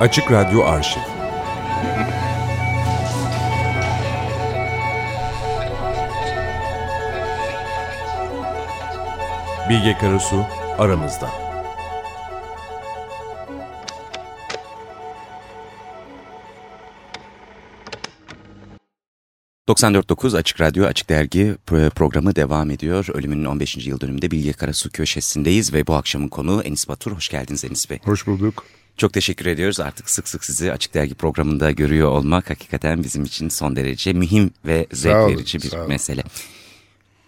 Açık Radyo Arşiv Bilge Karasu aramızda. ...94.9 Açık Radyo, Açık Dergi programı devam ediyor. Ölümünün 15. yıl dönümünde Bilge Karasu köşesindeyiz ve bu akşamın konuğu Enis Batur. Hoş geldiniz Enis Bey. Hoş bulduk. Çok teşekkür ediyoruz. Artık sık sık sizi Açık Dergi programında görüyor olmak hakikaten bizim için son derece mühim ve zevk olun, verici bir mesele.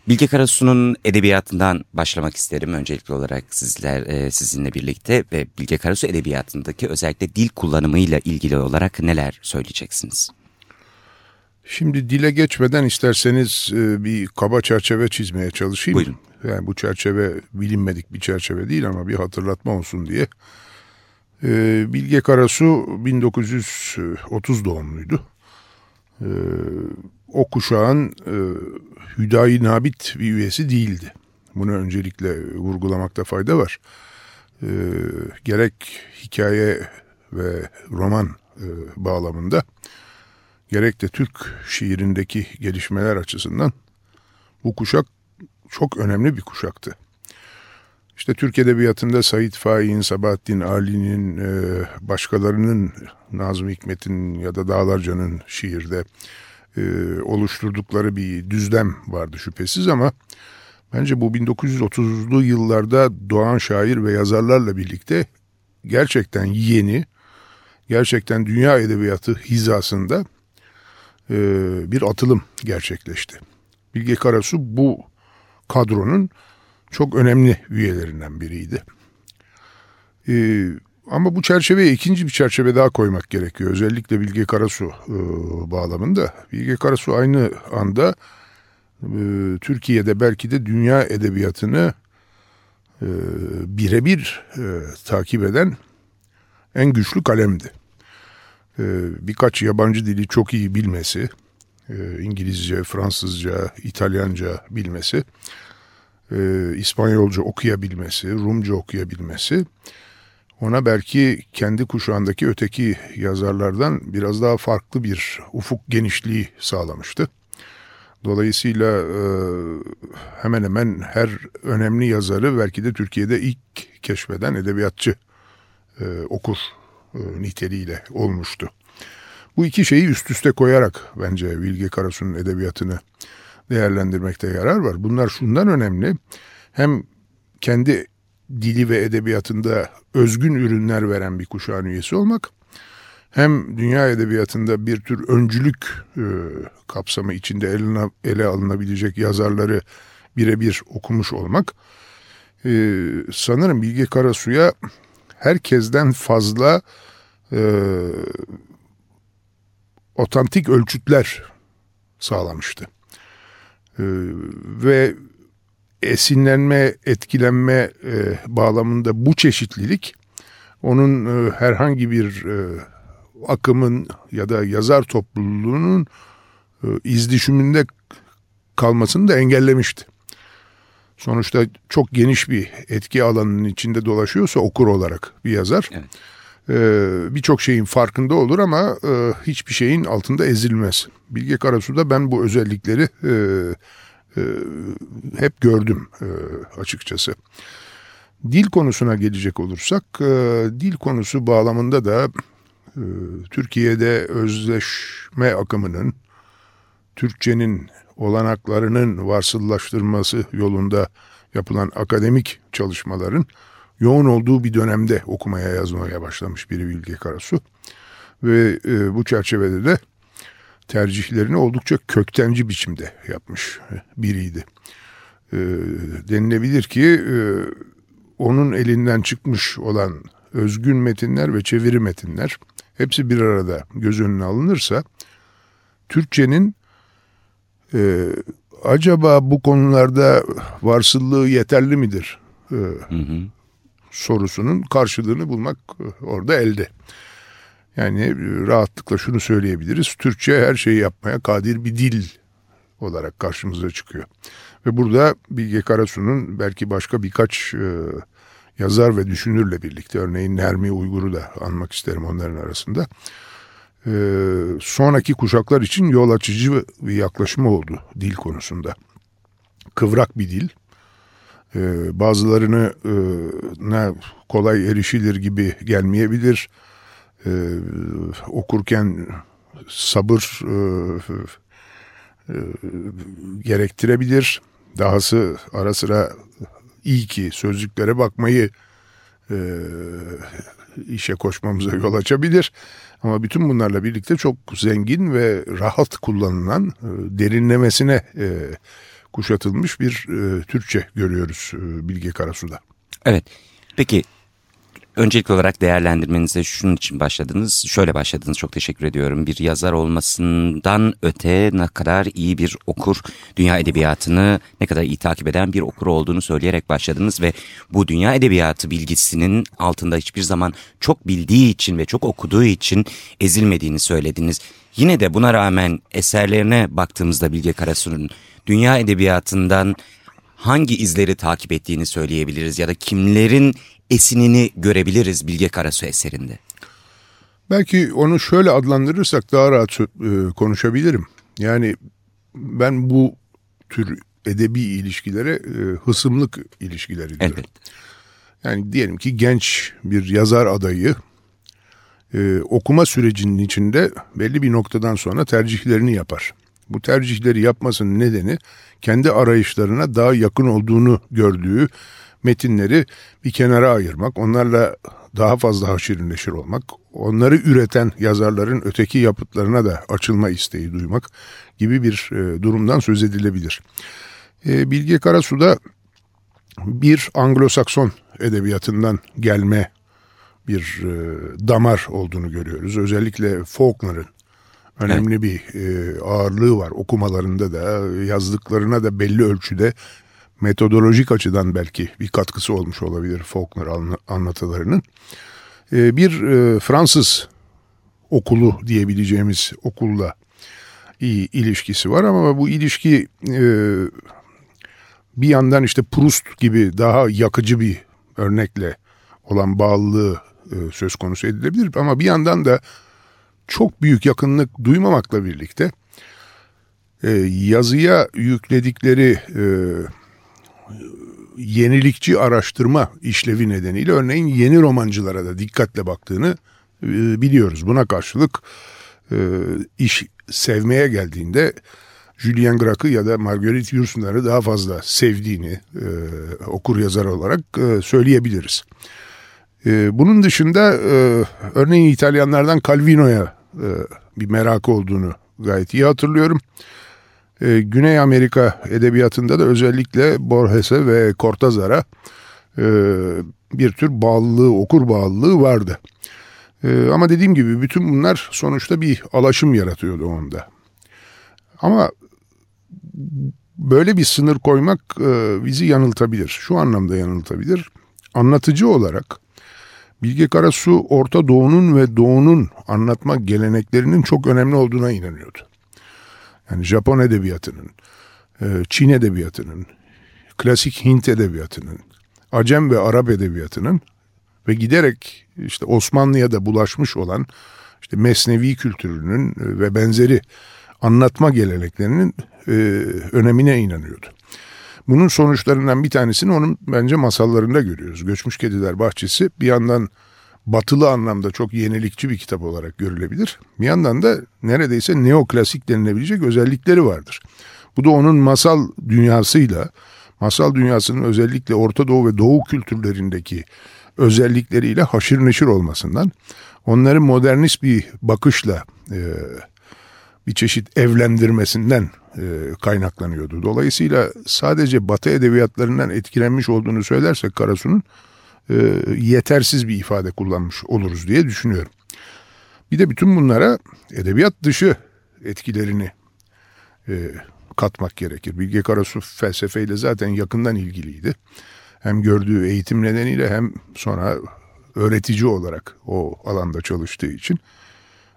Bilge Karasu'nun edebiyatından başlamak isterim öncelikli olarak sizler e, sizinle birlikte ve Bilge Karasu edebiyatındaki özellikle dil kullanımıyla ilgili olarak neler söyleyeceksiniz? Şimdi dile geçmeden isterseniz e, bir kaba çerçeve çizmeye çalışayım. Buyurun. Yani bu çerçeve bilinmedik bir çerçeve değil ama bir hatırlatma olsun diye. E, Bilge Karasu 1930 doğumluydu. E, o kuşağın Hüdayi Nabit bir üyesi değildi. Bunu öncelikle vurgulamakta fayda var. Gerek hikaye ve roman bağlamında gerek de Türk şiirindeki gelişmeler açısından bu kuşak çok önemli bir kuşaktı. İşte Türk Edebiyatı'nda Said Faik'in, Sabahattin Ali'nin, e, başkalarının, Nazım Hikmet'in ya da Dağlarca'nın şiirde e, oluşturdukları bir düzlem vardı şüphesiz ama bence bu 1930'lu yıllarda doğan şair ve yazarlarla birlikte gerçekten yeni, gerçekten dünya edebiyatı hizasında e, bir atılım gerçekleşti. Bilge Karasu bu kadronun çok önemli üyelerinden biriydi. E, ama bu çerçeveye ikinci bir çerçeve daha koymak gerekiyor. Özellikle Bilge Karasu e, bağlamında. Bilge Karasu aynı anda e, Türkiye'de belki de dünya edebiyatını e, birebir e, takip eden en güçlü kalemdi. E, birkaç yabancı dili çok iyi bilmesi, e, İngilizce, Fransızca, İtalyanca bilmesi, e, İspanyolca okuyabilmesi, Rumca okuyabilmesi ona belki kendi kuşağındaki öteki yazarlardan biraz daha farklı bir ufuk genişliği sağlamıştı. Dolayısıyla e, hemen hemen her önemli yazarı belki de Türkiye'de ilk keşfeden edebiyatçı e, okur e, niteliğiyle olmuştu. Bu iki şeyi üst üste koyarak bence Bilge Karasu'nun edebiyatını değerlendirmekte yarar var. Bunlar şundan önemli. Hem kendi dili ve edebiyatında özgün ürünler veren bir kuşağın üyesi olmak hem dünya edebiyatında bir tür öncülük e, kapsamı içinde eline, ele alınabilecek yazarları birebir okumuş olmak e, sanırım Bilge Karasu'ya herkesten fazla e, otantik ölçütler sağlamıştı. E, ve esinlenme, etkilenme e, bağlamında bu çeşitlilik onun e, herhangi bir e, akımın ya da yazar topluluğunun e, izdüşümünde kalmasını da engellemişti. Sonuçta çok geniş bir etki alanının içinde dolaşıyorsa okur olarak bir yazar. Evet. Ee, Birçok şeyin farkında olur ama e, hiçbir şeyin altında ezilmez. Bilge Karasu'da ben bu özellikleri e, e, hep gördüm açıkçası. Dil konusuna gelecek olursak, dil konusu bağlamında da Türkiye'de özleşme akımının, Türkçenin olanaklarının varsıllaştırması yolunda yapılan akademik çalışmaların yoğun olduğu bir dönemde okumaya yazmaya başlamış biri Bilge Karasu. Ve e, bu çerçevede de tercihlerini oldukça köktenci biçimde yapmış biriydi. E, denilebilir ki e, onun elinden çıkmış olan özgün metinler ve çeviri metinler hepsi bir arada göz önüne alınırsa Türkçenin e, acaba bu konularda varsıllığı yeterli midir e, hı hı. Sorusunun karşılığını bulmak e, orada elde. Yani e, rahatlıkla şunu söyleyebiliriz. Türkçe her şeyi yapmaya kadir bir dil olarak karşımıza çıkıyor. Ve burada Bilge Karasu'nun belki başka birkaç e, yazar ve düşünürle birlikte örneğin Nermi Uygur'u da anmak isterim onların arasında. Sonraki kuşaklar için yol açıcı bir yaklaşımı oldu dil konusunda. Kıvrak bir dil. E, bazılarını e, ne kolay erişilir gibi gelmeyebilir. E, okurken sabır e, e, gerektirebilir. Dahası ara sıra iyi ki sözlüklere bakmayı e, işe koşmamıza yol açabilir. Ama bütün bunlarla birlikte çok zengin ve rahat kullanılan, e, derinlemesine e, kuşatılmış bir e, Türkçe görüyoruz e, Bilge Karasu'da. Evet. Peki öncelikli olarak değerlendirmenize şunun için başladınız. Şöyle başladınız çok teşekkür ediyorum. Bir yazar olmasından öte ne kadar iyi bir okur, dünya edebiyatını ne kadar iyi takip eden bir okur olduğunu söyleyerek başladınız. Ve bu dünya edebiyatı bilgisinin altında hiçbir zaman çok bildiği için ve çok okuduğu için ezilmediğini söylediniz. Yine de buna rağmen eserlerine baktığımızda Bilge Karasu'nun dünya edebiyatından hangi izleri takip ettiğini söyleyebiliriz ya da kimlerin esinini görebiliriz Bilge Karasu eserinde? Belki onu şöyle adlandırırsak daha rahat e, konuşabilirim. Yani ben bu tür edebi ilişkilere e, hısımlık ilişkileri diyorum. Evet. Yani diyelim ki genç bir yazar adayı e, okuma sürecinin içinde belli bir noktadan sonra tercihlerini yapar. Bu tercihleri yapmasının nedeni kendi arayışlarına daha yakın olduğunu gördüğü metinleri bir kenara ayırmak, onlarla daha fazla haşir neşir olmak, onları üreten yazarların öteki yapıtlarına da açılma isteği duymak gibi bir e, durumdan söz edilebilir. E, Bilge Karasu da bir Anglo-Sakson edebiyatından gelme bir e, damar olduğunu görüyoruz. Özellikle Faulkner'ın önemli evet. bir e, ağırlığı var. Okumalarında da yazdıklarına da belli ölçüde metodolojik açıdan belki bir katkısı olmuş olabilir Faulkner anlatılarının. E, bir e, Fransız okulu diyebileceğimiz okulla iyi ilişkisi var ama bu ilişki e, bir yandan işte Proust gibi daha yakıcı bir örnekle olan bağlılığı e, söz konusu edilebilir ama bir yandan da çok büyük yakınlık duymamakla birlikte e, yazıya yükledikleri e, yenilikçi araştırma işlevi nedeniyle örneğin yeni romancılara da dikkatle baktığını e, biliyoruz. Buna karşılık e, iş sevmeye geldiğinde Julien Grac'ı ya da Marguerite Yourcen'ları daha fazla sevdiğini e, okur yazar olarak e, söyleyebiliriz. E, bunun dışında e, örneğin İtalyanlardan Calvino'ya bir merakı olduğunu gayet iyi hatırlıyorum. E, Güney Amerika edebiyatında da özellikle Borges'e ve Cortázar'a e, bir tür bağlılığı, okur bağlılığı vardı. E, ama dediğim gibi bütün bunlar sonuçta bir alaşım yaratıyordu onda. Ama böyle bir sınır koymak e, bizi yanıltabilir. Şu anlamda yanıltabilir. Anlatıcı olarak Bilge Karasu Orta Doğu'nun ve Doğu'nun anlatma geleneklerinin çok önemli olduğuna inanıyordu. Yani Japon edebiyatının, e, Çin edebiyatının, klasik Hint edebiyatının, Acem ve Arap edebiyatının ve giderek işte Osmanlı'ya da bulaşmış olan işte Mesnevi kültürünün e, ve benzeri anlatma geleneklerinin e, önemine inanıyordu. Bunun sonuçlarından bir tanesini onun bence masallarında görüyoruz. Göçmüş Kediler Bahçesi bir yandan batılı anlamda çok yenilikçi bir kitap olarak görülebilir. Bir yandan da neredeyse neoklasik denilebilecek özellikleri vardır. Bu da onun masal dünyasıyla, masal dünyasının özellikle Orta Doğu ve Doğu kültürlerindeki özellikleriyle haşır neşir olmasından, onları modernist bir bakışla e, bir çeşit evlendirmesinden e, kaynaklanıyordu. Dolayısıyla sadece Batı edebiyatlarından etkilenmiş olduğunu söylersek Karasu'nun e, yetersiz bir ifade kullanmış oluruz diye düşünüyorum. Bir de bütün bunlara edebiyat dışı etkilerini e, katmak gerekir. Bilge Karasu felsefeyle zaten yakından ilgiliydi. Hem gördüğü eğitim nedeniyle hem sonra öğretici olarak o alanda çalıştığı için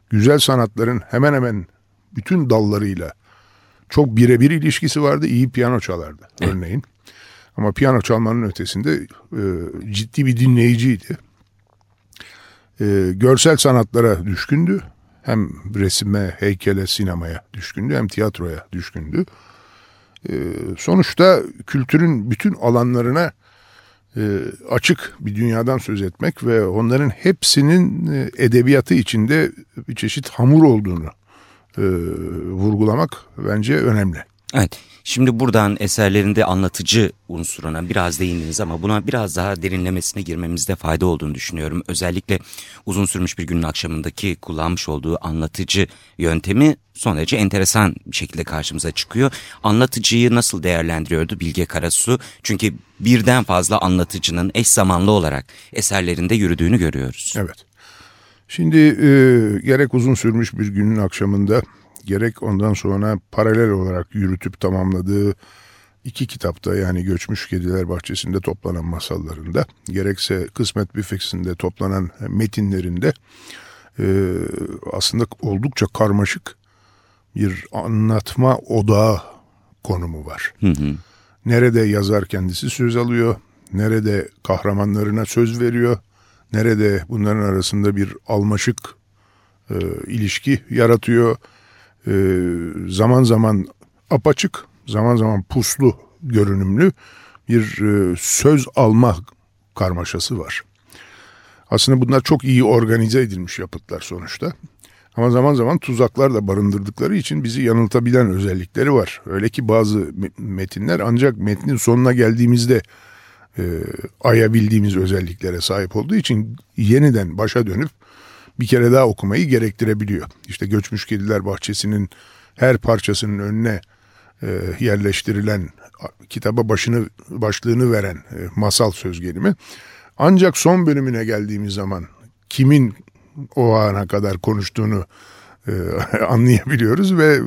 güzel sanatların hemen hemen bütün dallarıyla çok birebir ilişkisi vardı. İyi piyano çalardı örneğin. Ama piyano çalmanın ötesinde e, ciddi bir dinleyiciydi. E, görsel sanatlara düşkündü. Hem resime, heykele, sinemaya düşkündü hem tiyatroya düşkündü. E, sonuçta kültürün bütün alanlarına e, açık bir dünyadan söz etmek ve onların hepsinin e, edebiyatı içinde bir çeşit hamur olduğunu e, vurgulamak bence önemli. Evet. Şimdi buradan eserlerinde anlatıcı unsuruna biraz değindiniz ama buna biraz daha derinlemesine girmemizde fayda olduğunu düşünüyorum. Özellikle uzun sürmüş bir günün akşamındaki kullanmış olduğu anlatıcı yöntemi son derece enteresan bir şekilde karşımıza çıkıyor. Anlatıcıyı nasıl değerlendiriyordu Bilge Karasu? Çünkü birden fazla anlatıcının eş zamanlı olarak eserlerinde yürüdüğünü görüyoruz. Evet. Şimdi e, gerek uzun sürmüş bir günün akşamında gerek ondan sonra paralel olarak yürütüp tamamladığı iki kitapta yani Göçmüş Kediler Bahçesi'nde toplanan masallarında gerekse Kısmet Büfeksi'nde toplanan metinlerinde e, aslında oldukça karmaşık bir anlatma odağı konumu var. Hı hı. Nerede yazar kendisi söz alıyor, nerede kahramanlarına söz veriyor, nerede bunların arasında bir almaşık e, ilişki yaratıyor, e, zaman zaman apaçık, zaman zaman puslu görünümlü bir e, söz alma karmaşası var. Aslında bunlar çok iyi organize edilmiş yapıtlar sonuçta. Ama zaman zaman tuzaklar da barındırdıkları için bizi yanıltabilen özellikleri var. Öyle ki bazı metinler ancak metnin sonuna geldiğimizde e, ayabildiğimiz özelliklere sahip olduğu için yeniden başa dönüp bir kere daha okumayı gerektirebiliyor. İşte Göçmüş Kediler Bahçesi'nin her parçasının önüne e, yerleştirilen kitaba başını başlığını veren e, masal söz gelimi. Ancak son bölümüne geldiğimiz zaman kimin o ana kadar konuştuğunu e, anlayabiliyoruz ve e,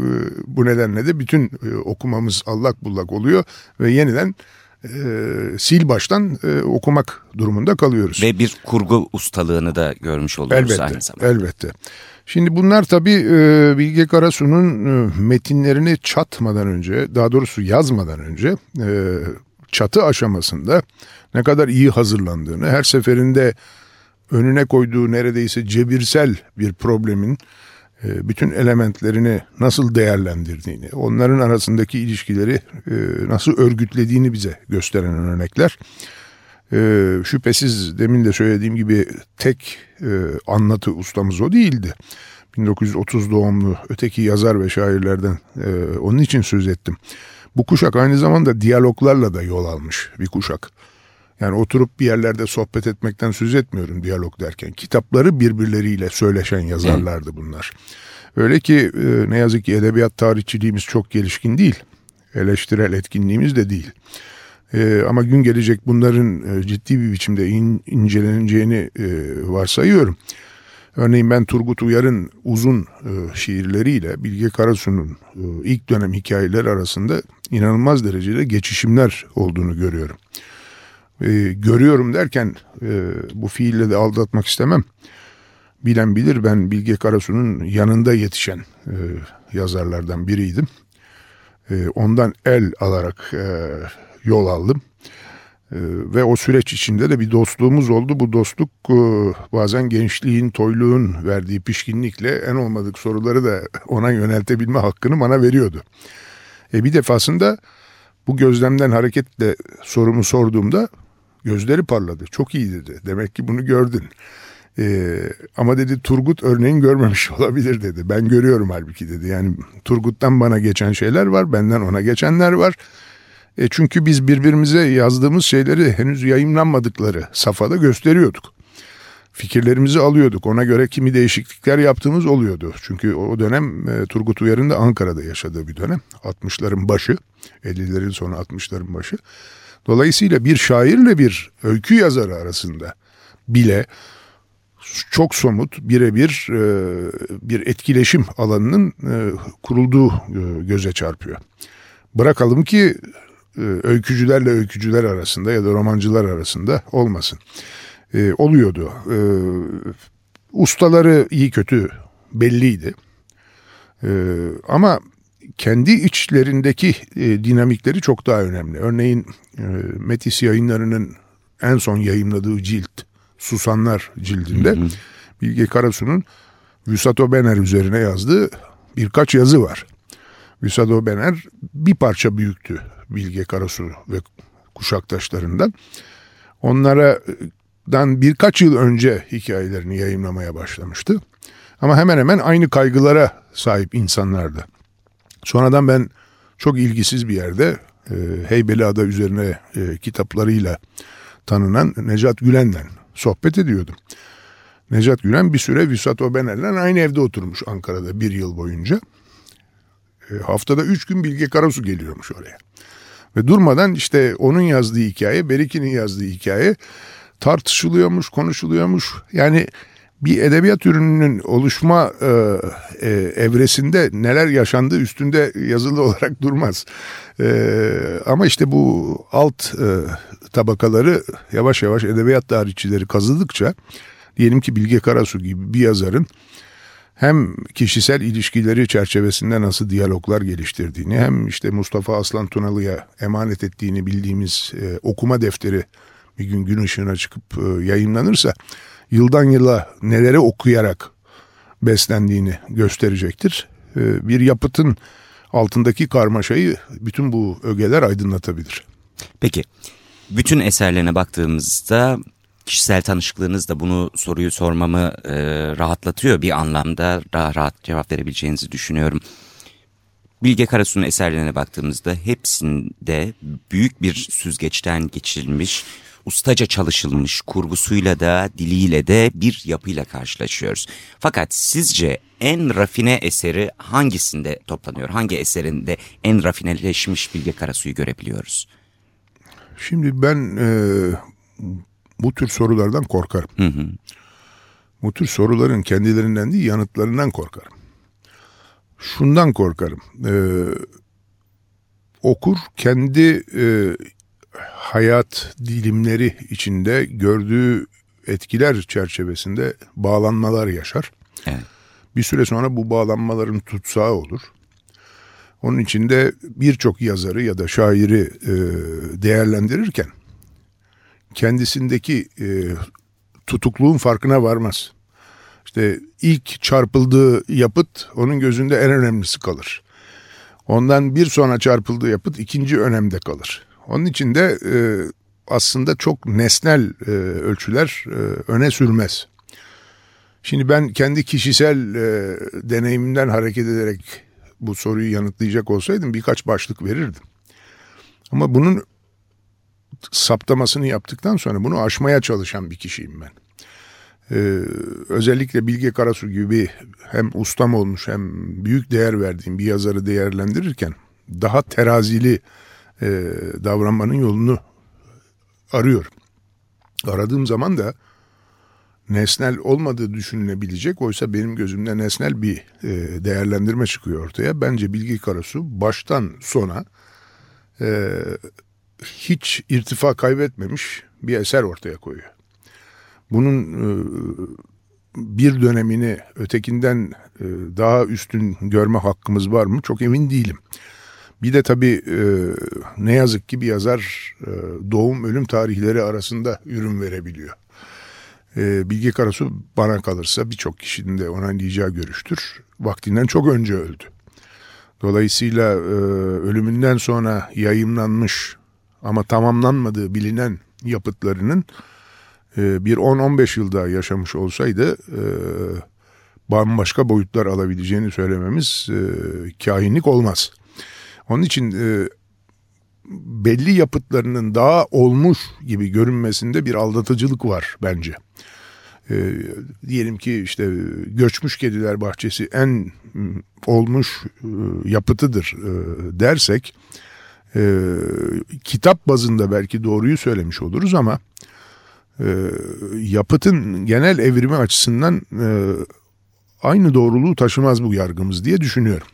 bu nedenle de bütün e, okumamız allak bullak oluyor ve yeniden e, sil baştan e, okumak durumunda kalıyoruz. Ve bir kurgu ustalığını da görmüş oluyoruz elbette, aynı zamanda. Elbette. Şimdi bunlar tabii e, Bilge Karasu'nun e, metinlerini çatmadan önce, daha doğrusu yazmadan önce e, çatı aşamasında ne kadar iyi hazırlandığını, her seferinde önüne koyduğu neredeyse cebirsel bir problemin bütün elementlerini nasıl değerlendirdiğini, onların arasındaki ilişkileri e, nasıl örgütlediğini bize gösteren örnekler. E, şüphesiz demin de söylediğim gibi tek anlatı ustamız o değildi. 1930 doğumlu öteki yazar ve şairlerden onun için söz ettim. Bu kuşak aynı zamanda diyaloglarla da yol almış bir kuşak. Yani oturup bir yerlerde sohbet etmekten söz etmiyorum diyalog derken. Kitapları birbirleriyle söyleşen yazarlardı bunlar. Öyle ki e, ne yazık ki edebiyat tarihçiliğimiz çok gelişkin değil. Eleştirel etkinliğimiz de değil. E, ama gün gelecek bunların e, ciddi bir biçimde inceleneceğini varsayıyorum. Örneğin ben Turgut Uyar'ın uzun şiirleriyle Bilge Karasu'nun ilk dönem hikayeler arasında inanılmaz derecede geçişimler olduğunu görüyorum e, görüyorum derken e, bu fiille de aldatmak istemem. Bilen bilir ben Bilge Karasu'nun yanında yetişen e, yazarlardan biriydim. E, ondan el alarak e, yol aldım. E, ve o süreç içinde de bir dostluğumuz oldu. Bu dostluk e, bazen gençliğin, toyluğun verdiği pişkinlikle en olmadık soruları da ona yöneltebilme hakkını bana veriyordu. E, bir defasında bu gözlemden hareketle sorumu sorduğumda Gözleri parladı. Çok iyi dedi. Demek ki bunu gördün. Ee, ama dedi Turgut örneğin görmemiş olabilir dedi. Ben görüyorum halbuki dedi. Yani Turgut'tan bana geçen şeyler var. Benden ona geçenler var. E çünkü biz birbirimize yazdığımız şeyleri henüz yayınlanmadıkları safhada gösteriyorduk. Fikirlerimizi alıyorduk. Ona göre kimi değişiklikler yaptığımız oluyordu. Çünkü o dönem e, Turgut Uyar'ın da Ankara'da yaşadığı bir dönem. 60'ların başı, 50'lerin sonu 60'ların başı. Dolayısıyla bir şairle bir öykü yazarı arasında bile çok somut birebir e, bir etkileşim alanının e, kurulduğu e, göze çarpıyor. Bırakalım ki öykücülerle öykücüler arasında ya da romancılar arasında olmasın. Oluyordu. Ustaları iyi kötü belliydi. Ama kendi içlerindeki e, dinamikleri çok daha önemli. Örneğin e, Metis yayınlarının en son yayınladığı cilt Susanlar cildinde hı hı. Bilge Karasu'nun Vüsato Bener üzerine yazdığı birkaç yazı var. Vüsato Bener bir parça büyüktü Bilge Karasu ve kuşaktaşlarından. Onlardan birkaç yıl önce hikayelerini yayınlamaya başlamıştı. Ama hemen hemen aynı kaygılara sahip insanlardı. Sonradan ben çok ilgisiz bir yerde e, Heybeliada üzerine e, kitaplarıyla tanınan Necat Gülen'le sohbet ediyordum. Necat Gülen bir süre Vüsat Obener'le aynı evde oturmuş Ankara'da bir yıl boyunca. E, haftada üç gün Bilge Karasu geliyormuş oraya. Ve durmadan işte onun yazdığı hikaye, Beriki'nin yazdığı hikaye tartışılıyormuş, konuşuluyormuş. Yani bir edebiyat ürününün oluşma e, e, evresinde neler yaşandığı üstünde yazılı olarak durmaz. E, ama işte bu alt e, tabakaları yavaş yavaş edebiyat tarihçileri kazıdıkça diyelim ki Bilge Karasu gibi bir yazarın hem kişisel ilişkileri çerçevesinde nasıl diyaloglar geliştirdiğini hem işte Mustafa Aslan Tunalı'ya emanet ettiğini bildiğimiz e, okuma defteri bir gün gün ışığına çıkıp e, yayınlanırsa yıldan yıla neleri okuyarak beslendiğini gösterecektir. E, bir yapıtın altındaki karmaşayı bütün bu ögeler aydınlatabilir. Peki bütün eserlerine baktığımızda kişisel tanışıklığınız da bunu soruyu sormamı e, rahatlatıyor bir anlamda daha rahat cevap verebileceğinizi düşünüyorum. Bilge Karasu'nun eserlerine baktığımızda hepsinde büyük bir süzgeçten geçirilmiş, ustaca çalışılmış kurgusuyla da diliyle de bir yapıyla karşılaşıyoruz. Fakat sizce en rafine eseri hangisinde toplanıyor? Hangi eserinde en rafineleşmiş Bilge Karasu'yu görebiliyoruz? Şimdi ben e, bu tür sorulardan korkarım. Hı hı. Bu tür soruların kendilerinden değil yanıtlarından korkarım. Şundan korkarım. E, okur kendi e, hayat dilimleri içinde gördüğü etkiler çerçevesinde bağlanmalar yaşar. Evet. Bir süre sonra bu bağlanmaların tutsağı olur. Onun içinde birçok yazarı ya da şairi e, değerlendirirken kendisindeki e, tutukluğun farkına varmaz. İşte ilk çarpıldığı yapıt onun gözünde en önemlisi kalır. Ondan bir sonra çarpıldığı yapıt ikinci önemde kalır. Onun için de e, aslında çok nesnel e, ölçüler e, öne sürmez. Şimdi ben kendi kişisel e, deneyimimden hareket ederek bu soruyu yanıtlayacak olsaydım birkaç başlık verirdim. Ama bunun saptamasını yaptıktan sonra bunu aşmaya çalışan bir kişiyim ben. Ee, özellikle Bilge Karasu gibi hem ustam olmuş hem büyük değer verdiğim bir yazarı değerlendirirken daha terazili e, davranmanın yolunu arıyorum. Aradığım zaman da nesnel olmadığı düşünülebilecek oysa benim gözümde nesnel bir e, değerlendirme çıkıyor ortaya. Bence Bilge Karasu baştan sona e, hiç irtifa kaybetmemiş bir eser ortaya koyuyor. Bunun e, bir dönemini ötekinden e, daha üstün görme hakkımız var mı çok emin değilim. Bir de tabii e, ne yazık ki bir yazar e, doğum ölüm tarihleri arasında ürün verebiliyor. E, Bilge Karasu bana kalırsa birçok kişinin de onaylayacağı görüştür. Vaktinden çok önce öldü. Dolayısıyla e, ölümünden sonra yayımlanmış ama tamamlanmadığı bilinen yapıtlarının e, bir 10-15 yılda yaşamış olsaydı e, bambaşka boyutlar alabileceğini söylememiz e, kahinlik olmaz. Onun için e, belli yapıtlarının daha olmuş gibi görünmesinde bir aldatıcılık var bence. E, diyelim ki işte Göçmüş Kediler Bahçesi en olmuş e, yapıtıdır e, dersek e, kitap bazında belki doğruyu söylemiş oluruz ama e, yapıtın genel evrimi açısından e, aynı doğruluğu taşımaz bu yargımız diye düşünüyorum.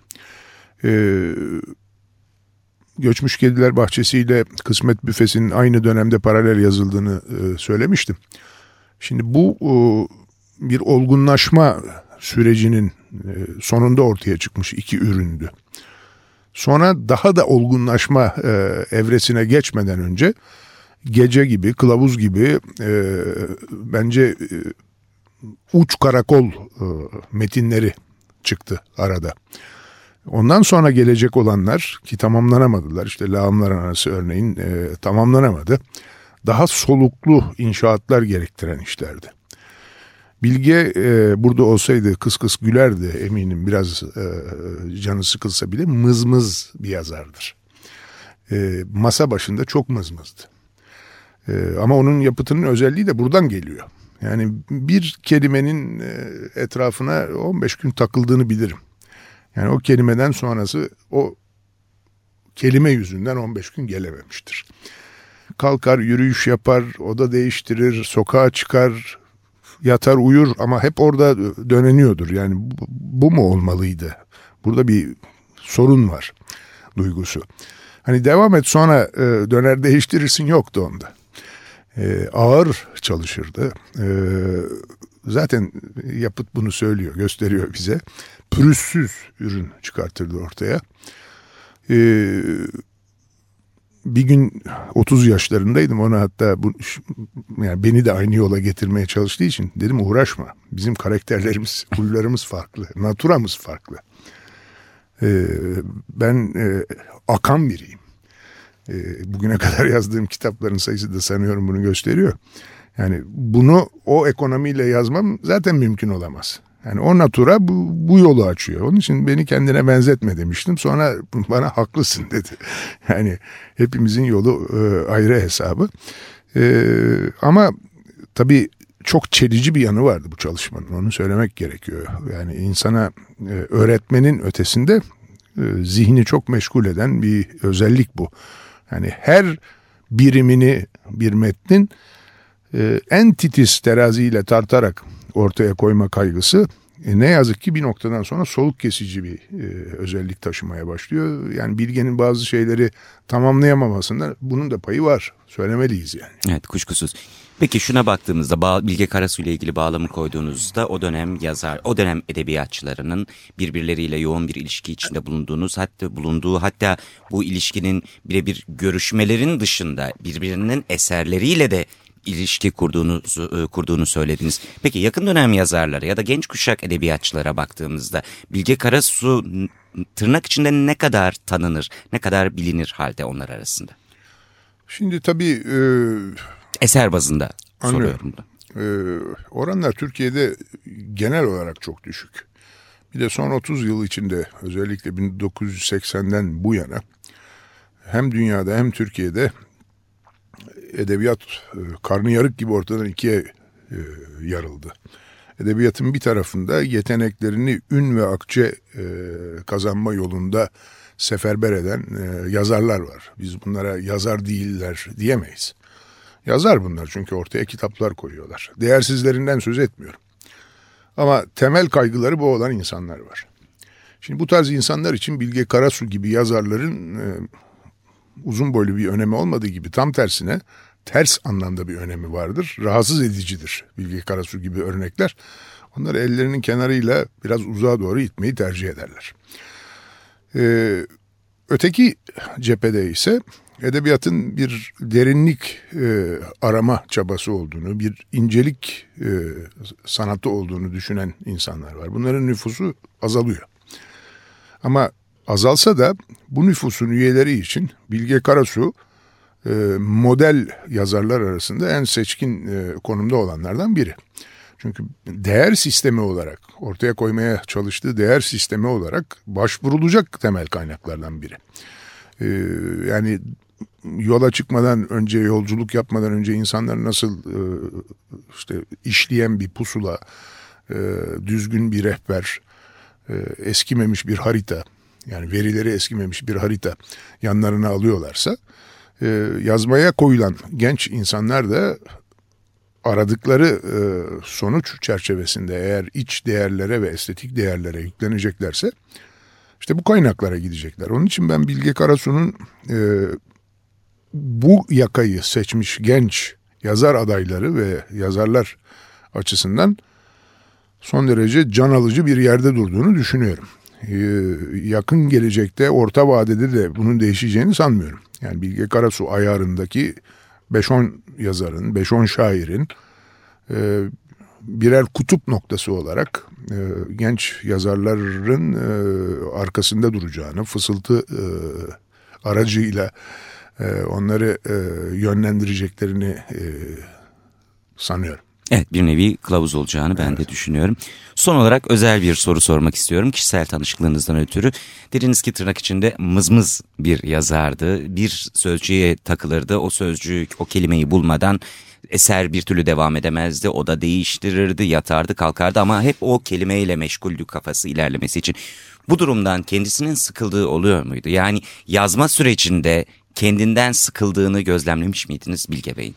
E, Göçmüş Kediler Bahçesi ile Kısmet Büfesi'nin aynı dönemde paralel yazıldığını e, söylemiştim. Şimdi bu e, bir olgunlaşma sürecinin e, sonunda ortaya çıkmış iki üründü. Sonra daha da olgunlaşma evresine geçmeden önce gece gibi, kılavuz gibi bence uç karakol metinleri çıktı arada. Ondan sonra gelecek olanlar ki tamamlanamadılar işte lağımlar arası örneğin e, tamamlanamadı. Daha soluklu inşaatlar gerektiren işlerdi. Bilge e, burada olsaydı kıs kıs gülerdi eminim biraz e, canı sıkılsa bile mızmız bir yazardır. E, masa başında çok mızmızdı. E, ama onun yapıtının özelliği de buradan geliyor. Yani bir kelimenin e, etrafına 15 gün takıldığını bilirim. Yani o kelimeden sonrası o kelime yüzünden 15 gün gelememiştir. Kalkar, yürüyüş yapar, oda değiştirir, sokağa çıkar, yatar uyur ama hep orada döneniyordur. Yani bu, bu mu olmalıydı? Burada bir sorun var duygusu. Hani devam et sonra e, döner değiştirirsin yoktu onda. E, ağır çalışırdı. E, zaten yapıt bunu söylüyor, gösteriyor bize. Pürüzsüz ürün çıkartırdı ortaya. E, bir gün 30 yaşlarındaydım ona hatta bu, yani beni de aynı yola getirmeye çalıştığı için dedim uğraşma. Bizim karakterlerimiz, huylarımız farklı, naturamız farklı. Ee, ben e, akan biriyim. Ee, bugüne kadar yazdığım kitapların sayısı da sanıyorum bunu gösteriyor. Yani bunu o ekonomiyle yazmam zaten mümkün olamaz. Yani o natura bu, bu yolu açıyor. Onun için beni kendine benzetme demiştim. Sonra bana haklısın dedi. Yani hepimizin yolu e, ayrı hesabı. E, ama tabii çok çelici bir yanı vardı bu çalışmanın. Onu söylemek gerekiyor. Yani insana e, öğretmenin ötesinde e, zihni çok meşgul eden bir özellik bu. Yani her birimini bir metnin e, en teraziyle tartarak ortaya koyma kaygısı e, ne yazık ki bir noktadan sonra soluk kesici bir e, özellik taşımaya başlıyor. Yani bilgenin bazı şeyleri tamamlayamamasında bunun da payı var. Söylemeliyiz yani. Evet kuşkusuz. Peki şuna baktığımızda Bilge Karasu ile ilgili bağlamı koyduğunuzda o dönem yazar, o dönem edebiyatçılarının birbirleriyle yoğun bir ilişki içinde bulunduğunuz hatta bulunduğu hatta bu ilişkinin birebir görüşmelerin dışında birbirinin eserleriyle de ilişki kurduğunu, e, kurduğunu söylediniz. Peki yakın dönem yazarları ya da genç kuşak edebiyatçılara baktığımızda Bilge Karasu tırnak içinde ne kadar tanınır, ne kadar bilinir halde onlar arasında? Şimdi tabii... E, Eser bazında anlıyorum. soruyorum da. E, oranlar Türkiye'de genel olarak çok düşük. Bir de son 30 yıl içinde özellikle 1980'den bu yana hem dünyada hem Türkiye'de edebiyat e, karnı yarık gibi ortadan ikiye e, yarıldı. Edebiyatın bir tarafında yeteneklerini ün ve akçe e, kazanma yolunda seferber eden yazarlar var. Biz bunlara yazar değiller diyemeyiz. Yazar bunlar çünkü ortaya kitaplar koyuyorlar. Değersizlerinden söz etmiyorum. Ama temel kaygıları bu olan insanlar var. Şimdi bu tarz insanlar için Bilge Karasu gibi yazarların uzun boylu bir önemi olmadığı gibi tam tersine ters anlamda bir önemi vardır. Rahatsız edicidir Bilge Karasu gibi örnekler. Onlar ellerinin kenarıyla biraz uzağa doğru itmeyi tercih ederler. Ee, öteki cephede ise edebiyatın bir derinlik e, arama çabası olduğunu, bir incelik e, sanatı olduğunu düşünen insanlar var. Bunların nüfusu azalıyor. Ama azalsa da bu nüfusun üyeleri için Bilge Karasu e, model yazarlar arasında en seçkin e, konumda olanlardan biri. Çünkü değer sistemi olarak ortaya koymaya çalıştığı değer sistemi olarak başvurulacak temel kaynaklardan biri. E, yani yola çıkmadan önce yolculuk yapmadan önce insanlar nasıl işte işleyen bir pusula, düzgün bir rehber, eskimemiş bir harita yani verileri eskimemiş bir harita yanlarına alıyorlarsa e, yazmaya koyulan genç insanlar da aradıkları e, sonuç çerçevesinde eğer iç değerlere ve estetik değerlere yükleneceklerse işte bu kaynaklara gidecekler. Onun için ben Bilge Karasu'nun e, bu yakayı seçmiş genç yazar adayları ve yazarlar açısından son derece can alıcı bir yerde durduğunu düşünüyorum. E, yakın gelecekte orta vadede de bunun değişeceğini sanmıyorum. Yani Bilge Karasu ayarındaki 5-10 yazarın, 5-10 şairin e, birer kutup noktası olarak e, genç yazarların e, arkasında duracağını, fısıltı aracıyla onları yönlendireceklerini sanıyorum. Evet bir nevi kılavuz olacağını ben evet. de düşünüyorum. Son olarak özel bir soru sormak istiyorum kişisel tanışıklığınızdan ötürü. Dediniz ki tırnak içinde mızmız bir yazardı. Bir sözcüğe takılırdı. O sözcük o kelimeyi bulmadan eser bir türlü devam edemezdi. O da değiştirirdi, yatardı, kalkardı ama hep o kelimeyle meşguldü kafası ilerlemesi için. Bu durumdan kendisinin sıkıldığı oluyor muydu? Yani yazma sürecinde kendinden sıkıldığını gözlemlemiş miydiniz Bilge Bey'in?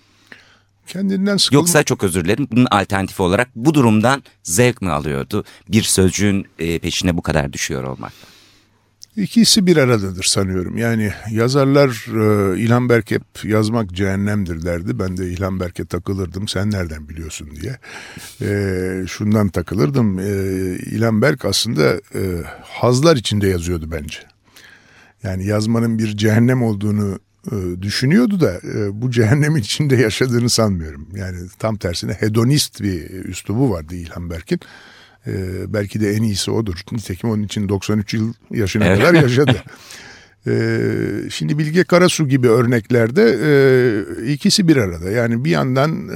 Kendinden sıkılma... Yoksa çok özür dilerim bunun alternatifi olarak bu durumdan zevk mi alıyordu? Bir sözcüğün e, peşine bu kadar düşüyor olmakta. İkisi bir aradadır sanıyorum. Yani yazarlar e, İlhan Berk hep yazmak cehennemdir derdi. Ben de İlhan Berk'e takılırdım. Sen nereden biliyorsun diye. E, şundan takılırdım. E, İlhan Berk aslında e, hazlar içinde yazıyordu bence. Yani yazmanın bir cehennem olduğunu düşünüyordu da e, bu cehennemin içinde yaşadığını sanmıyorum. Yani tam tersine hedonist bir üslubu vardı İlhan Berk'in. E, belki de en iyisi odur. Nitekim onun için 93 yıl yaşına evet. kadar yaşadı. şimdi Bilge Karasu gibi örneklerde ikisi bir arada. Yani bir yandan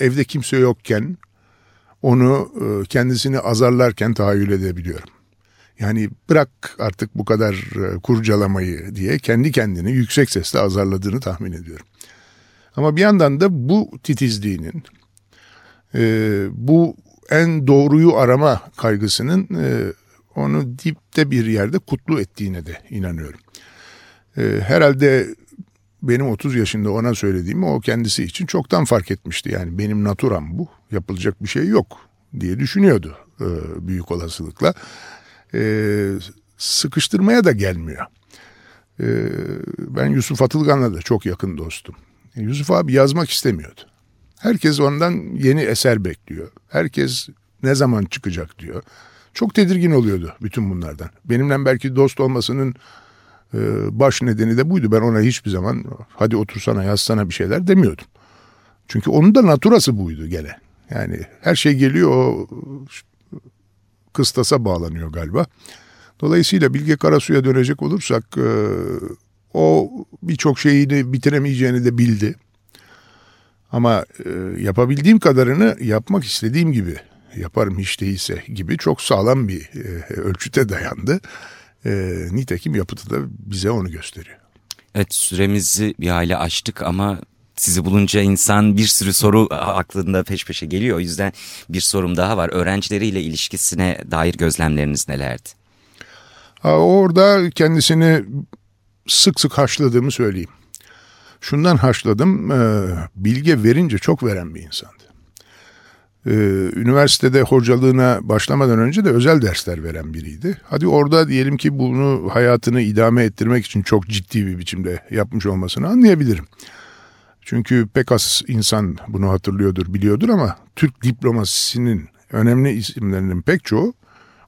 evde kimse yokken onu kendisini azarlarken tahayyül edebiliyorum. Yani bırak artık bu kadar e, kurcalamayı diye kendi kendini yüksek sesle azarladığını tahmin ediyorum. Ama bir yandan da bu titizliğinin, e, bu en doğruyu arama kaygısının e, onu dipte bir yerde kutlu ettiğine de inanıyorum. Herhalde benim 30 yaşında ona söylediğimi o kendisi için çoktan fark etmişti. Yani benim naturam bu, yapılacak bir şey yok diye düşünüyordu büyük olasılıkla e, sıkıştırmaya da gelmiyor. E, ben Yusuf Atılgan'la da çok yakın dostum. E, Yusuf abi yazmak istemiyordu. Herkes ondan yeni eser bekliyor. Herkes ne zaman çıkacak diyor. Çok tedirgin oluyordu bütün bunlardan. Benimle belki dost olmasının e, baş nedeni de buydu. Ben ona hiçbir zaman hadi otursana yazsana bir şeyler demiyordum. Çünkü onun da naturası buydu gene. Yani her şey geliyor o kıstasa bağlanıyor galiba. Dolayısıyla Bilge Karasu'ya dönecek olursak e, o birçok şeyini bitiremeyeceğini de bildi. Ama e, yapabildiğim kadarını yapmak istediğim gibi yaparım hiç değilse gibi çok sağlam bir e, ölçüte dayandı. Nitekim yapıtı da bize onu gösteriyor. Evet süremizi bir hale açtık ama sizi bulunca insan bir sürü soru aklında peş peşe geliyor. O yüzden bir sorum daha var. Öğrencileriyle ilişkisine dair gözlemleriniz nelerdi? Orada kendisini sık sık haşladığımı söyleyeyim. Şundan haşladım, e, bilge verince çok veren bir insandı. E, üniversitede hocalığına başlamadan önce de özel dersler veren biriydi. Hadi orada diyelim ki bunu hayatını idame ettirmek için çok ciddi bir biçimde yapmış olmasını anlayabilirim. Çünkü pek az insan bunu hatırlıyordur, biliyordur ama Türk diplomasisinin önemli isimlerinin pek çoğu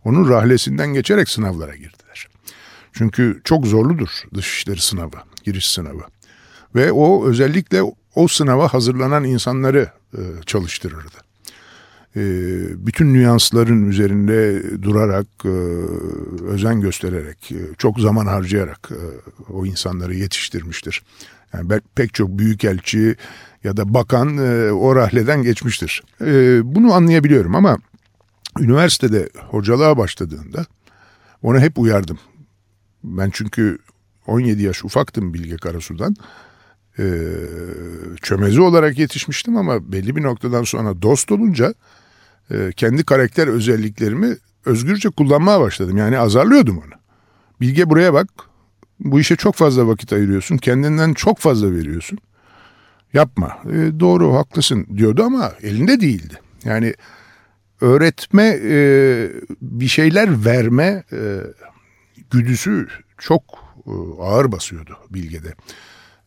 onun rahlesinden geçerek sınavlara girdiler. Çünkü çok zorludur dışişleri sınavı, giriş sınavı. Ve o özellikle o sınava hazırlanan insanları e, çalıştırırdı. E, bütün nüansların üzerinde durarak, e, özen göstererek, e, çok zaman harcayarak e, o insanları yetiştirmiştir. Yani pek çok büyükelçi ya da bakan o rahleden geçmiştir. Bunu anlayabiliyorum ama üniversitede hocalığa başladığında ona hep uyardım. Ben çünkü 17 yaş ufaktım Bilge Karasu'dan. E, çömezi olarak yetişmiştim ama belli bir noktadan sonra dost olunca e, kendi karakter özelliklerimi özgürce kullanmaya başladım. Yani azarlıyordum onu. Bilge buraya bak bu işe çok fazla vakit ayırıyorsun. Kendinden çok fazla veriyorsun. Yapma. E, doğru haklısın diyordu ama elinde değildi. Yani öğretme e, bir şeyler verme e, güdüsü çok e, ağır basıyordu Bilge'de.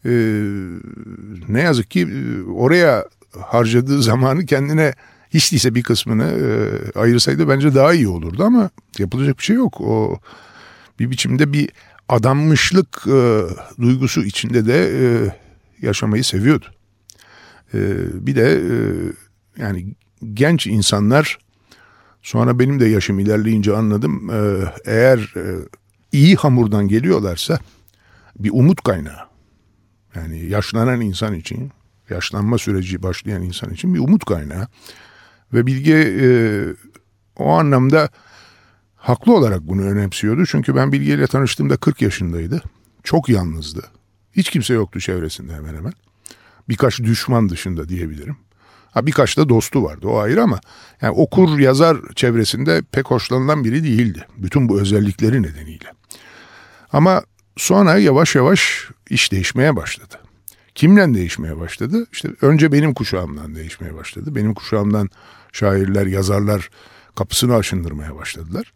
E, ne yazık ki e, oraya harcadığı zamanı kendine hiç değilse bir kısmını e, ayırsaydı bence daha iyi olurdu ama yapılacak bir şey yok. O bir biçimde bir adanmışlık e, duygusu içinde de e, yaşamayı seviyordu. E, bir de e, yani genç insanlar sonra benim de yaşım ilerleyince anladım e, eğer e, iyi hamurdan geliyorlarsa bir umut kaynağı. Yani yaşlanan insan için, yaşlanma süreci başlayan insan için bir umut kaynağı. Ve Bilge e, o anlamda haklı olarak bunu önemsiyordu. Çünkü ben Bilge ile tanıştığımda 40 yaşındaydı. Çok yalnızdı. Hiç kimse yoktu çevresinde hemen hemen. Birkaç düşman dışında diyebilirim. Ha birkaç da dostu vardı o ayrı ama yani okur yazar çevresinde pek hoşlanılan biri değildi. Bütün bu özellikleri nedeniyle. Ama sonra yavaş yavaş iş değişmeye başladı. Kimle değişmeye başladı? İşte önce benim kuşağımdan değişmeye başladı. Benim kuşağımdan şairler, yazarlar kapısını aşındırmaya başladılar.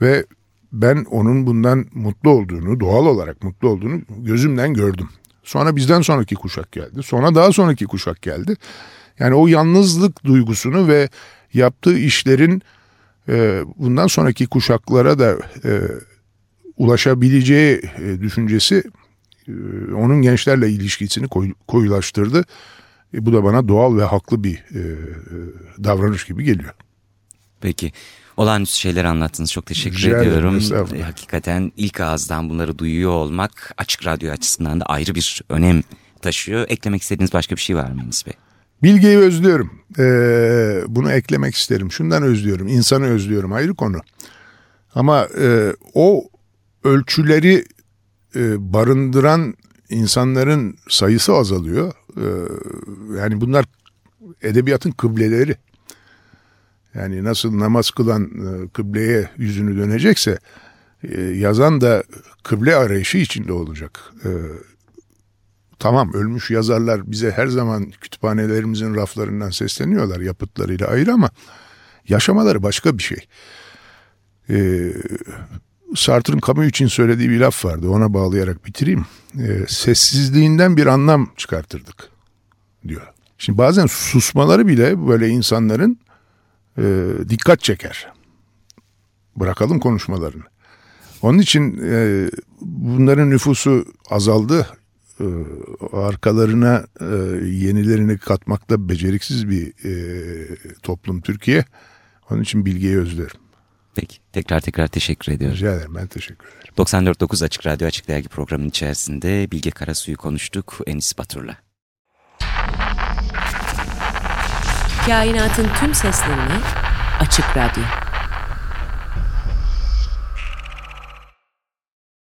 Ve ben onun bundan mutlu olduğunu, doğal olarak mutlu olduğunu gözümden gördüm. Sonra bizden sonraki kuşak geldi. Sonra daha sonraki kuşak geldi. Yani o yalnızlık duygusunu ve yaptığı işlerin e, bundan sonraki kuşaklara da e, ulaşabileceği e, düşüncesi e, onun gençlerle ilişkisini koy, koyulaştırdı. E, bu da bana doğal ve haklı bir e, davranış gibi geliyor. Peki. Olağanüstü şeyler anlattınız. Çok teşekkür Rica ediyorum. Ederim, Hakikaten ilk ağızdan bunları duyuyor olmak açık radyo açısından da ayrı bir önem taşıyor. Eklemek istediğiniz başka bir şey var mı Enis Bey? Bilgeyi özlüyorum. Ee, bunu eklemek isterim. Şundan özlüyorum. İnsanı özlüyorum. Ayrı konu. Ama e, o ölçüleri e, barındıran insanların sayısı azalıyor. E, yani bunlar edebiyatın kıbleleri. Yani nasıl namaz kılan e, kıbleye yüzünü dönecekse e, yazan da kıble arayışı içinde olacak. E, tamam ölmüş yazarlar bize her zaman kütüphanelerimizin raflarından sesleniyorlar yapıtlarıyla ayrı ama yaşamaları başka bir şey. Ee, Sartre'ın Camus için söylediği bir laf vardı ona bağlayarak bitireyim. Ee, sessizliğinden bir anlam çıkartırdık diyor. Şimdi bazen susmaları bile böyle insanların e, dikkat çeker. Bırakalım konuşmalarını. Onun için e, bunların nüfusu azaldı. E, arkalarına e, yenilerini katmakta beceriksiz bir e, toplum Türkiye. Onun için bilgiyi özlerim. Peki tekrar tekrar teşekkür ediyorum. Rica ederim ben teşekkür ederim. 94.9 Açık Radyo Açık Dergi programının içerisinde Bilge Karasu'yu konuştuk Enis Batur'la. Kainatın tüm seslerini Açık Radyo